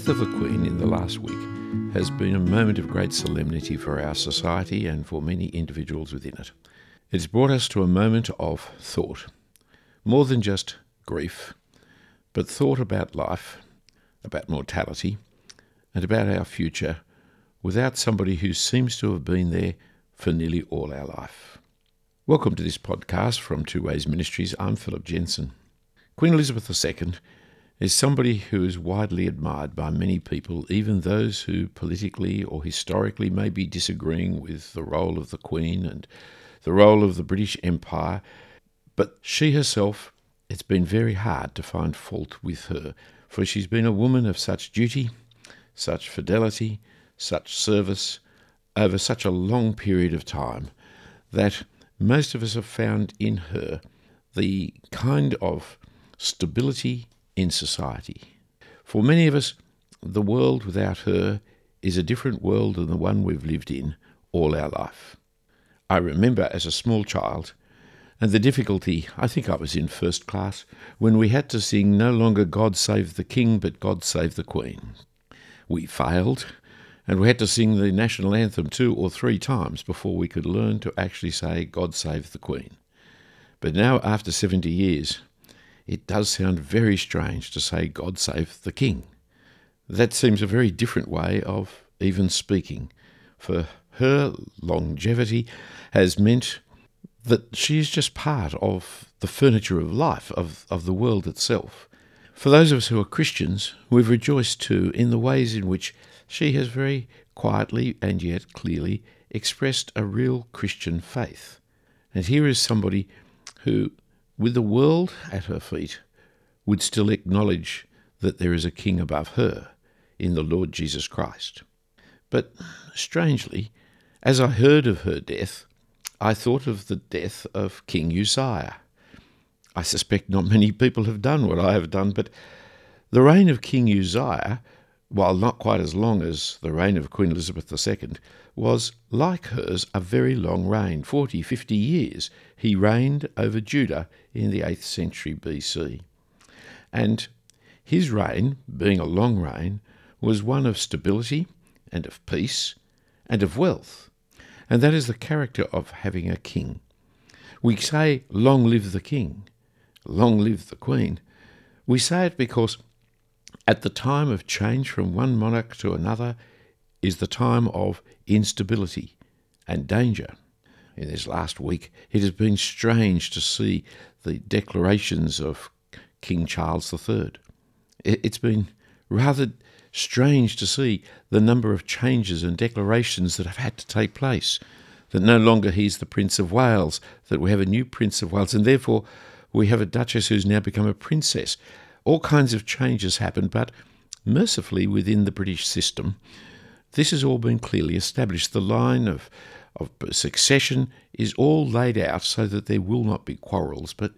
death of the Queen in the last week has been a moment of great solemnity for our society and for many individuals within it. It's brought us to a moment of thought, more than just grief, but thought about life, about mortality, and about our future without somebody who seems to have been there for nearly all our life. Welcome to this podcast from Two Ways Ministries. I'm Philip Jensen. Queen Elizabeth II is somebody who is widely admired by many people, even those who politically or historically may be disagreeing with the role of the Queen and the role of the British Empire. But she herself, it's been very hard to find fault with her, for she's been a woman of such duty, such fidelity, such service over such a long period of time that most of us have found in her the kind of stability in society. For many of us, the world without her is a different world than the one we've lived in all our life. I remember as a small child, and the difficulty, I think I was in first class, when we had to sing no longer God Save the King, but God Save the Queen. We failed, and we had to sing the national anthem two or three times before we could learn to actually say God Save the Queen. But now, after 70 years, it does sound very strange to say, God save the King. That seems a very different way of even speaking, for her longevity has meant that she is just part of the furniture of life, of, of the world itself. For those of us who are Christians, we've rejoiced too in the ways in which she has very quietly and yet clearly expressed a real Christian faith. And here is somebody who with the world at her feet, would still acknowledge that there is a king above her in the Lord Jesus Christ. But strangely, as I heard of her death, I thought of the death of King Uzziah. I suspect not many people have done what I have done, but the reign of King Uzziah, while not quite as long as the reign of Queen Elizabeth II, was, like hers, a very long reign 40, 50 years. He reigned over Judah in the 8th century BC. And his reign, being a long reign, was one of stability and of peace and of wealth. And that is the character of having a king. We say, Long live the king, long live the queen. We say it because at the time of change from one monarch to another is the time of instability and danger. In this last week, it has been strange to see the declarations of King Charles III. It's been rather strange to see the number of changes and declarations that have had to take place. That no longer he's the Prince of Wales, that we have a new Prince of Wales, and therefore we have a Duchess who's now become a princess. All kinds of changes happened, but mercifully within the British system, this has all been clearly established. The line of, of succession is all laid out so that there will not be quarrels. But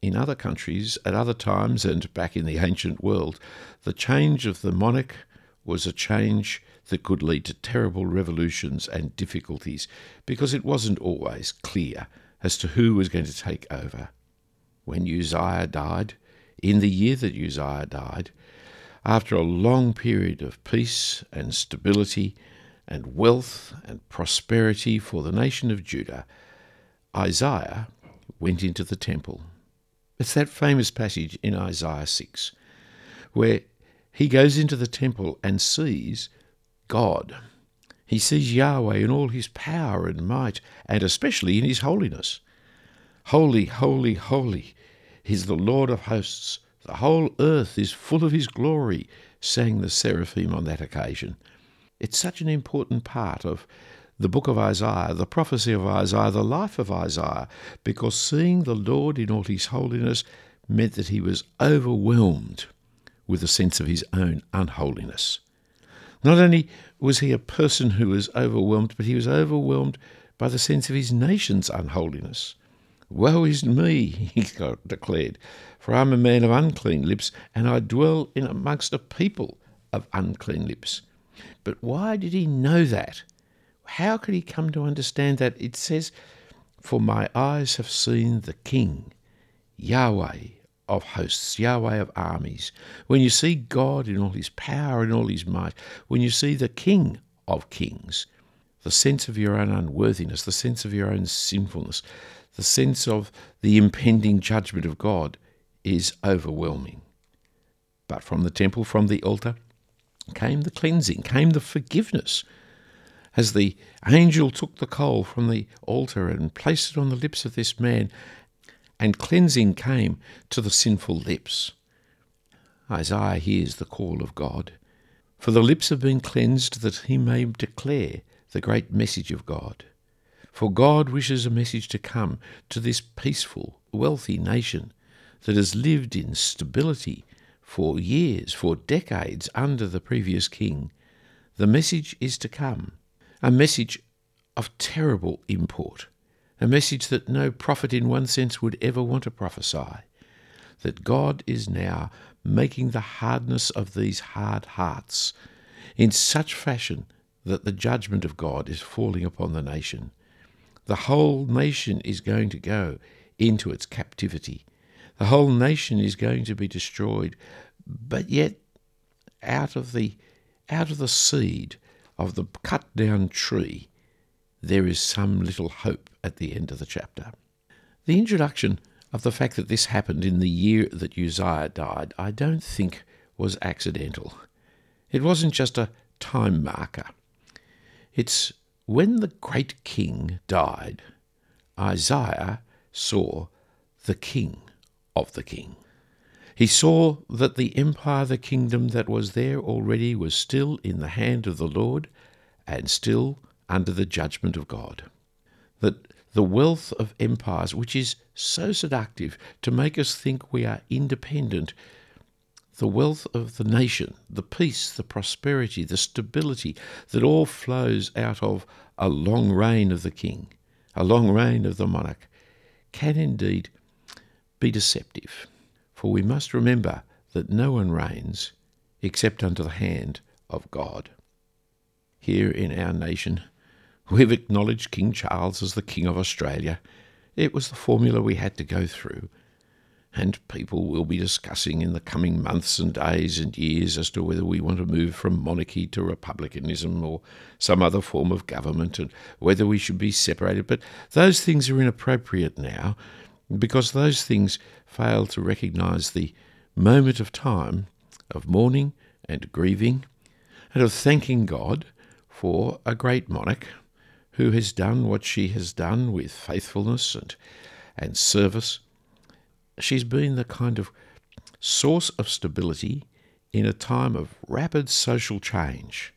in other countries, at other times, and back in the ancient world, the change of the monarch was a change that could lead to terrible revolutions and difficulties because it wasn't always clear as to who was going to take over. When Uzziah died, in the year that Uzziah died, after a long period of peace and stability and wealth and prosperity for the nation of Judah, Isaiah went into the temple. It's that famous passage in Isaiah 6 where he goes into the temple and sees God. He sees Yahweh in all his power and might, and especially in his holiness. Holy, holy, holy is the Lord of hosts. The whole earth is full of his glory, sang the seraphim on that occasion. It's such an important part of the book of Isaiah, the prophecy of Isaiah, the life of Isaiah, because seeing the Lord in all his holiness meant that he was overwhelmed with a sense of his own unholiness. Not only was he a person who was overwhelmed, but he was overwhelmed by the sense of his nation's unholiness. Woe is me, he declared, for I am a man of unclean lips, and I dwell in amongst a people of unclean lips. But why did he know that? How could he come to understand that? It says, For my eyes have seen the King, Yahweh of hosts, Yahweh of armies, when you see God in all his power and all his might, when you see the King of kings, the sense of your own unworthiness, the sense of your own sinfulness, the sense of the impending judgment of God is overwhelming. But from the temple, from the altar, came the cleansing, came the forgiveness. As the angel took the coal from the altar and placed it on the lips of this man, and cleansing came to the sinful lips. Isaiah hears the call of God. For the lips have been cleansed that he may declare the great message of God. For God wishes a message to come to this peaceful, wealthy nation that has lived in stability for years, for decades under the previous king. The message is to come, a message of terrible import, a message that no prophet in one sense would ever want to prophesy, that God is now making the hardness of these hard hearts in such fashion that the judgment of God is falling upon the nation. The whole nation is going to go into its captivity. The whole nation is going to be destroyed, but yet out of the out of the seed of the cut down tree there is some little hope at the end of the chapter. The introduction of the fact that this happened in the year that Uzziah died, I don't think was accidental. It wasn't just a time marker. It's when the great king died, Isaiah saw the king of the king. He saw that the empire, the kingdom that was there already, was still in the hand of the Lord and still under the judgment of God. That the wealth of empires, which is so seductive to make us think we are independent, the wealth of the nation, the peace, the prosperity, the stability that all flows out of a long reign of the king, a long reign of the monarch, can indeed be deceptive. For we must remember that no one reigns except under the hand of God. Here in our nation, we've acknowledged King Charles as the King of Australia. It was the formula we had to go through and people will be discussing in the coming months and days and years as to whether we want to move from monarchy to republicanism or some other form of government and whether we should be separated. But those things are inappropriate now because those things fail to recognize the moment of time of mourning and grieving and of thanking God for a great monarch who has done what she has done with faithfulness and, and service she's been the kind of source of stability in a time of rapid social change.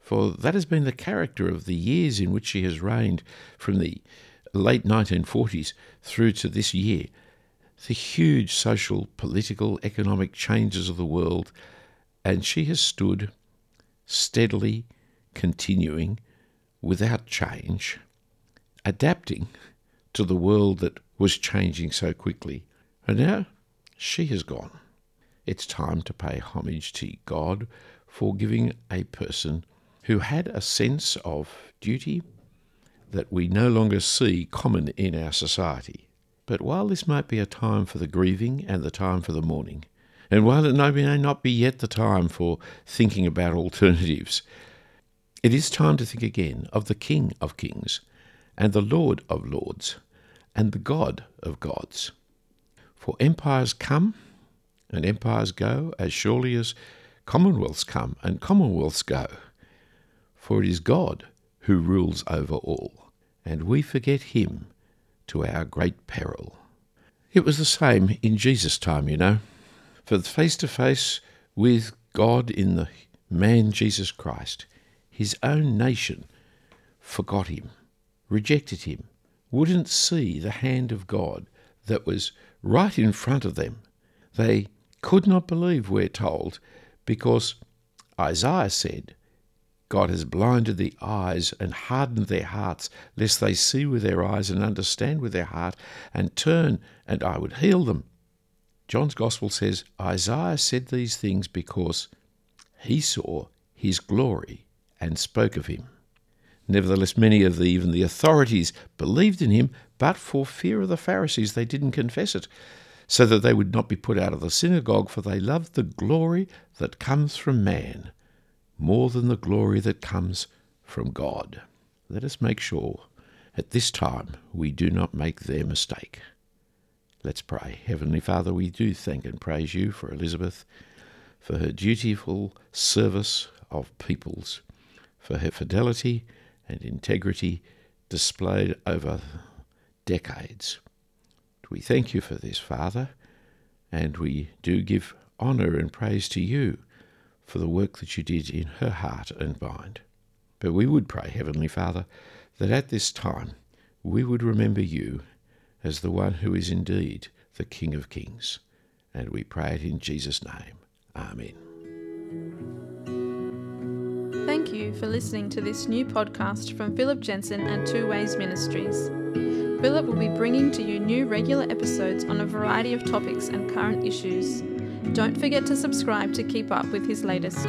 For that has been the character of the years in which she has reigned from the late 1940s through to this year. The huge social, political, economic changes of the world, and she has stood steadily continuing without change, adapting to the world that was changing so quickly. And now she has gone. It's time to pay homage to God for giving a person who had a sense of duty that we no longer see common in our society. But while this might be a time for the grieving and the time for the mourning, and while it may not be yet the time for thinking about alternatives, it is time to think again of the King of Kings, and the Lord of Lords, and the God of Gods. For empires come and empires go as surely as commonwealths come and commonwealths go. For it is God who rules over all, and we forget him to our great peril. It was the same in Jesus' time, you know. For face to face with God in the man Jesus Christ, his own nation forgot him, rejected him, wouldn't see the hand of God that was right in front of them. They could not believe, we're told, because Isaiah said, God has blinded the eyes and hardened their hearts, lest they see with their eyes and understand with their heart, and turn, and I would heal them. John's Gospel says Isaiah said these things because he saw his glory and spoke of him. Nevertheless, many of the, even the authorities believed in him, but for fear of the Pharisees, they didn't confess it. so that they would not be put out of the synagogue, for they loved the glory that comes from man more than the glory that comes from God. Let us make sure at this time we do not make their mistake. Let's pray. Heavenly Father, we do thank and praise you for Elizabeth, for her dutiful service of peoples, for her fidelity and integrity displayed over decades. We thank you for this, Father, and we do give honour and praise to you for the work that you did in her heart and mind. But we would pray, Heavenly Father, that at this time we would remember you as the one who is indeed the King of Kings. And we pray it in Jesus' name. Amen. Thank you for listening to this new podcast from Philip Jensen and Two Ways Ministries. Philip will be bringing to you new regular episodes on a variety of topics and current issues. Don't forget to subscribe to keep up with his latest.